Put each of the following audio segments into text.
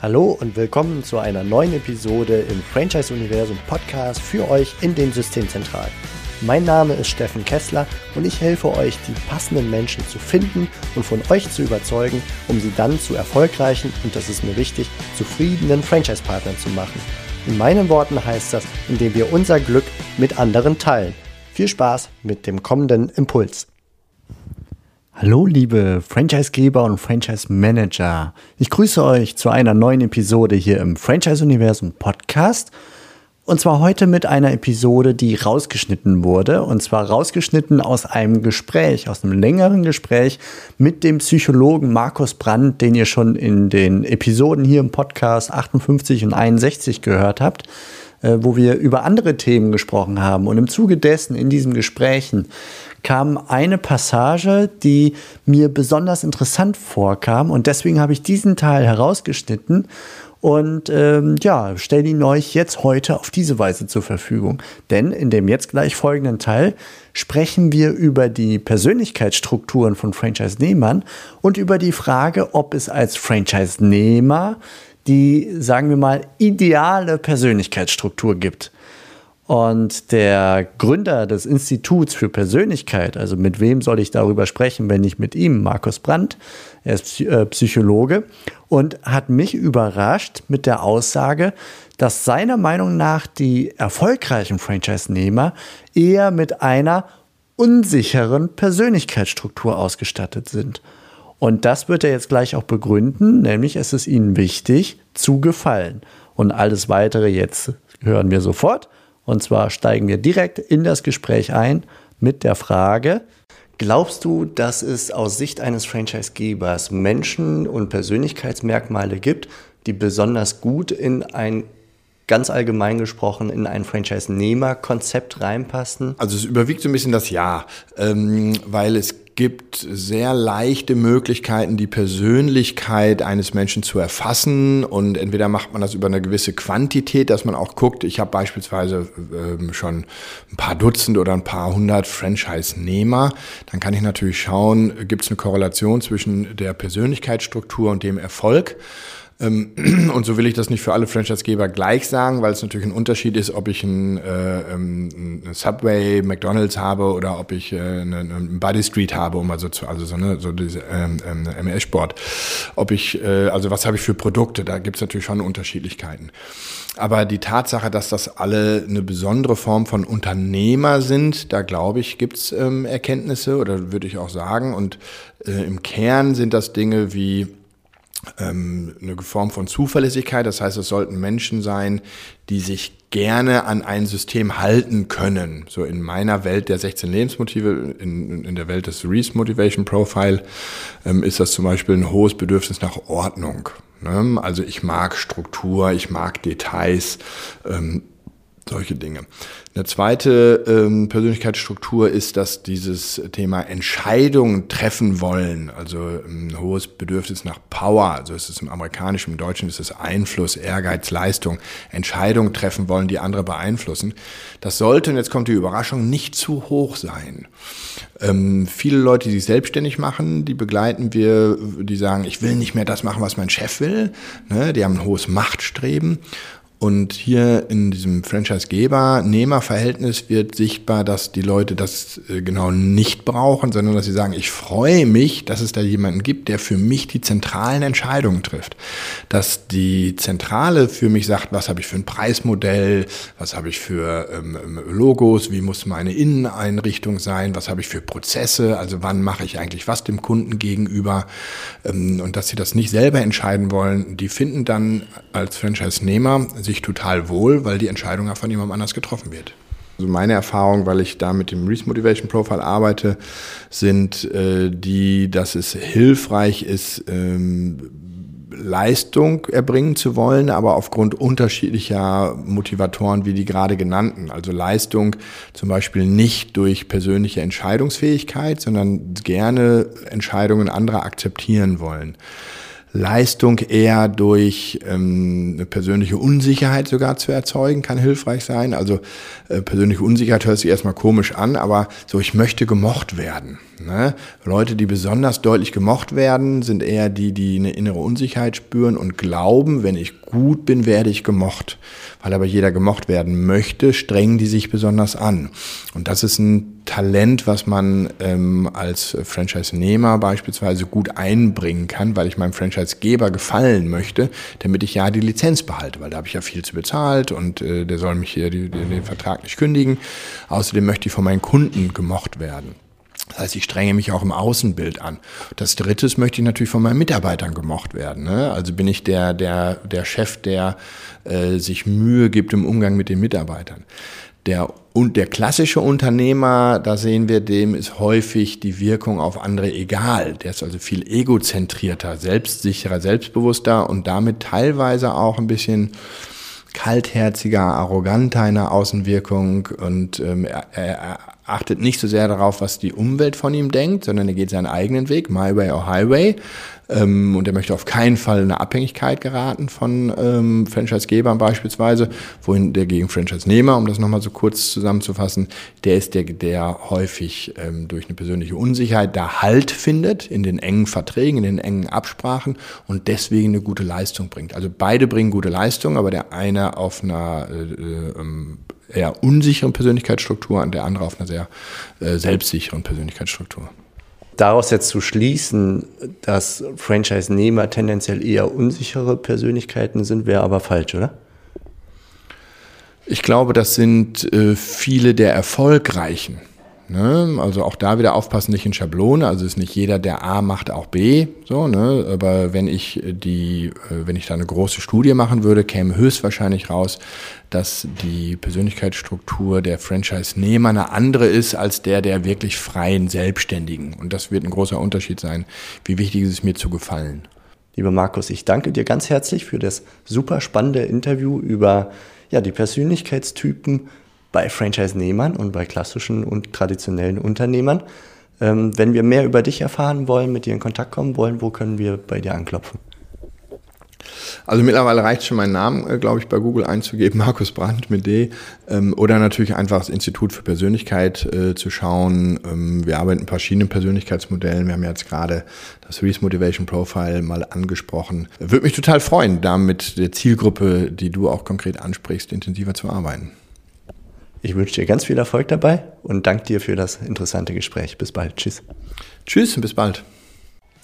Hallo und willkommen zu einer neuen Episode im Franchise Universum Podcast für euch in den Systemzentralen. Mein Name ist Steffen Kessler und ich helfe euch, die passenden Menschen zu finden und von euch zu überzeugen, um sie dann zu erfolgreichen und das ist mir wichtig, zufriedenen Franchise-Partnern zu machen. In meinen Worten heißt das, indem wir unser Glück mit anderen teilen. Viel Spaß mit dem kommenden Impuls. Hallo liebe Franchisegeber und Franchise Manager. Ich grüße euch zu einer neuen Episode hier im Franchise Universum Podcast. Und zwar heute mit einer Episode, die rausgeschnitten wurde. Und zwar rausgeschnitten aus einem Gespräch, aus einem längeren Gespräch mit dem Psychologen Markus Brandt, den ihr schon in den Episoden hier im Podcast 58 und 61 gehört habt äh, wo wir über andere Themen gesprochen haben. Und im Zuge dessen, in diesen Gesprächen, kam eine Passage, die mir besonders interessant vorkam und deswegen habe ich diesen Teil herausgeschnitten und ähm, ja, stelle ihn euch jetzt heute auf diese Weise zur Verfügung. Denn in dem jetzt gleich folgenden Teil sprechen wir über die Persönlichkeitsstrukturen von Franchise-Nehmern und über die Frage, ob es als Franchise-Nehmer die, sagen wir mal, ideale Persönlichkeitsstruktur gibt. Und der Gründer des Instituts für Persönlichkeit, also mit wem soll ich darüber sprechen, wenn nicht mit ihm, Markus Brandt, er ist äh, Psychologe und hat mich überrascht mit der Aussage, dass seiner Meinung nach die erfolgreichen Franchise-Nehmer eher mit einer unsicheren Persönlichkeitsstruktur ausgestattet sind. Und das wird er jetzt gleich auch begründen, nämlich es ist ihnen wichtig zu gefallen. Und alles weitere jetzt hören wir sofort. Und zwar steigen wir direkt in das Gespräch ein mit der Frage, glaubst du, dass es aus Sicht eines Franchisegebers Menschen und Persönlichkeitsmerkmale gibt, die besonders gut in ein ganz allgemein gesprochen in ein Franchise-Nehmer-Konzept reinpassen? Also es überwiegt so ein bisschen das Ja, ähm, weil es gibt sehr leichte Möglichkeiten, die Persönlichkeit eines Menschen zu erfassen. Und entweder macht man das über eine gewisse Quantität, dass man auch guckt, ich habe beispielsweise äh, schon ein paar Dutzend oder ein paar hundert Franchise-Nehmer. Dann kann ich natürlich schauen, gibt es eine Korrelation zwischen der Persönlichkeitsstruktur und dem Erfolg. Ähm, und so will ich das nicht für alle Franchisegeber gleich sagen, weil es natürlich ein Unterschied ist, ob ich ein, äh, ähm, ein Subway, McDonalds habe oder ob ich äh, einen Buddy Street habe, um also zu, also so, eine, so diese ähm, ähm, MS-Sport. Ob ich, äh, also was habe ich für Produkte, da gibt es natürlich schon Unterschiedlichkeiten. Aber die Tatsache, dass das alle eine besondere Form von Unternehmer sind, da glaube ich, gibt es ähm, Erkenntnisse oder würde ich auch sagen. Und äh, im Kern sind das Dinge wie ähm, eine Form von Zuverlässigkeit. Das heißt, es sollten Menschen sein, die sich gerne an ein System halten können. So in meiner Welt der 16 Lebensmotive, in, in der Welt des Reese Motivation Profile, ähm, ist das zum Beispiel ein hohes Bedürfnis nach Ordnung. Ne? Also ich mag Struktur, ich mag Details. Ähm, solche Dinge. Eine zweite ähm, Persönlichkeitsstruktur ist, dass dieses Thema Entscheidungen treffen wollen, also ein hohes Bedürfnis nach Power, also es im Amerikanischen, im Deutschen ist es Einfluss, Ehrgeiz, Leistung, Entscheidungen treffen wollen, die andere beeinflussen. Das sollte, und jetzt kommt die Überraschung, nicht zu hoch sein. Ähm, viele Leute, die sich selbstständig machen, die begleiten wir, die sagen, ich will nicht mehr das machen, was mein Chef will. Ne? Die haben ein hohes Machtstreben. Und hier in diesem Franchise-Geber-Nehmer-Verhältnis wird sichtbar, dass die Leute das äh, genau nicht brauchen, sondern dass sie sagen, ich freue mich, dass es da jemanden gibt, der für mich die zentralen Entscheidungen trifft. Dass die Zentrale für mich sagt, was habe ich für ein Preismodell, was habe ich für ähm, ähm Logos, wie muss meine Inneneinrichtung sein, was habe ich für Prozesse, also wann mache ich eigentlich was dem Kunden gegenüber. Ähm, und dass sie das nicht selber entscheiden wollen, die finden dann als Franchise-Nehmer sich total wohl, weil die Entscheidung ja von jemandem anders getroffen wird. Also meine Erfahrung, weil ich da mit dem Reese Motivation Profile arbeite, sind äh, die, dass es hilfreich ist, ähm, Leistung erbringen zu wollen, aber aufgrund unterschiedlicher Motivatoren wie die gerade genannten. Also Leistung zum Beispiel nicht durch persönliche Entscheidungsfähigkeit, sondern gerne Entscheidungen anderer akzeptieren wollen. Leistung eher durch ähm, eine persönliche Unsicherheit sogar zu erzeugen, kann hilfreich sein. Also äh, persönliche Unsicherheit hört sich erstmal komisch an, aber so, ich möchte gemocht werden. Ne? Leute, die besonders deutlich gemocht werden, sind eher die, die eine innere Unsicherheit spüren und glauben, wenn ich gut bin, werde ich gemocht. Weil aber jeder gemocht werden möchte, strengen die sich besonders an. Und das ist ein Talent, was man ähm, als Franchise-Nehmer beispielsweise gut einbringen kann, weil ich meinem Franchise-Geber gefallen möchte, damit ich ja die Lizenz behalte, weil da habe ich ja viel zu bezahlt und äh, der soll mich hier die, die, den Vertrag nicht kündigen. Außerdem möchte ich von meinen Kunden gemocht werden. Das heißt, ich strenge mich auch im Außenbild an. Das Dritte möchte ich natürlich von meinen Mitarbeitern gemocht werden. Ne? Also bin ich der, der, der Chef, der äh, sich Mühe gibt im Umgang mit den Mitarbeitern. Der, und der klassische Unternehmer, da sehen wir, dem ist häufig die Wirkung auf andere egal. Der ist also viel egozentrierter, selbstsicherer, selbstbewusster und damit teilweise auch ein bisschen kaltherziger, arroganter in der Außenwirkung und ähm, er, er achtet nicht so sehr darauf, was die Umwelt von ihm denkt, sondern er geht seinen eigenen Weg, My Way or Highway. Ähm, und er möchte auf keinen Fall in eine Abhängigkeit geraten von ähm, Franchise-Gebern beispielsweise, wohin der gegen Franchise-Nehmer, um das nochmal so kurz zusammenzufassen, der ist der, der häufig ähm, durch eine persönliche Unsicherheit da Halt findet in den engen Verträgen, in den engen Absprachen und deswegen eine gute Leistung bringt. Also beide bringen gute Leistung, aber der eine auf einer äh, äh, ähm, eher unsicheren Persönlichkeitsstruktur und der andere auf einer sehr äh, selbstsicheren Persönlichkeitsstruktur. Daraus jetzt zu schließen, dass Franchise-Nehmer tendenziell eher unsichere Persönlichkeiten sind, wäre aber falsch, oder? Ich glaube, das sind äh, viele der Erfolgreichen. Ne? Also auch da wieder aufpassen, nicht in Schablone. Also ist nicht jeder, der A macht, auch B. So, ne? Aber wenn ich die, äh, wenn ich da eine große Studie machen würde, käme höchstwahrscheinlich raus, dass die Persönlichkeitsstruktur der Franchise-Nehmer eine andere ist als der der wirklich freien Selbstständigen. Und das wird ein großer Unterschied sein. Wie wichtig ist es mir zu gefallen? Lieber Markus, ich danke dir ganz herzlich für das super spannende Interview über ja, die Persönlichkeitstypen bei Franchise-Nehmern und bei klassischen und traditionellen Unternehmern. Ähm, wenn wir mehr über dich erfahren wollen, mit dir in Kontakt kommen wollen, wo können wir bei dir anklopfen? Also mittlerweile reicht schon mein Namen, äh, glaube ich, bei Google einzugeben, Markus Brandt mit D. Ähm, oder natürlich einfach das Institut für Persönlichkeit äh, zu schauen. Ähm, wir arbeiten mit verschiedenen Persönlichkeitsmodellen. Wir haben jetzt gerade das Reese Motivation Profile mal angesprochen. Würde mich total freuen, da mit der Zielgruppe, die du auch konkret ansprichst, intensiver zu arbeiten. Ich wünsche dir ganz viel Erfolg dabei und danke dir für das interessante Gespräch. Bis bald. Tschüss. Tschüss und bis bald.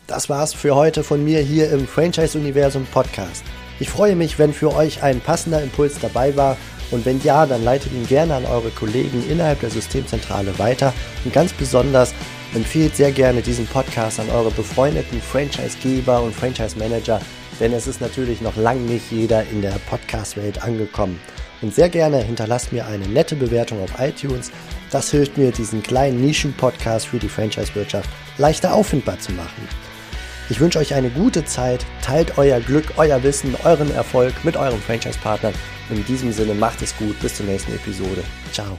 Das war's für heute von mir hier im Franchise Universum Podcast. Ich freue mich, wenn für euch ein passender Impuls dabei war und wenn ja, dann leitet ihn gerne an eure Kollegen innerhalb der Systemzentrale weiter und ganz besonders empfehlt sehr gerne diesen Podcast an eure befreundeten Franchisegeber und Franchise Manager, denn es ist natürlich noch lange nicht jeder in der Podcast-Welt angekommen. Und sehr gerne hinterlasst mir eine nette Bewertung auf iTunes. Das hilft mir, diesen kleinen Nischen-Podcast für die Franchise-Wirtschaft leichter auffindbar zu machen. Ich wünsche euch eine gute Zeit, teilt euer Glück, euer Wissen, euren Erfolg mit euren Franchise-Partnern. In diesem Sinne macht es gut, bis zur nächsten Episode. Ciao.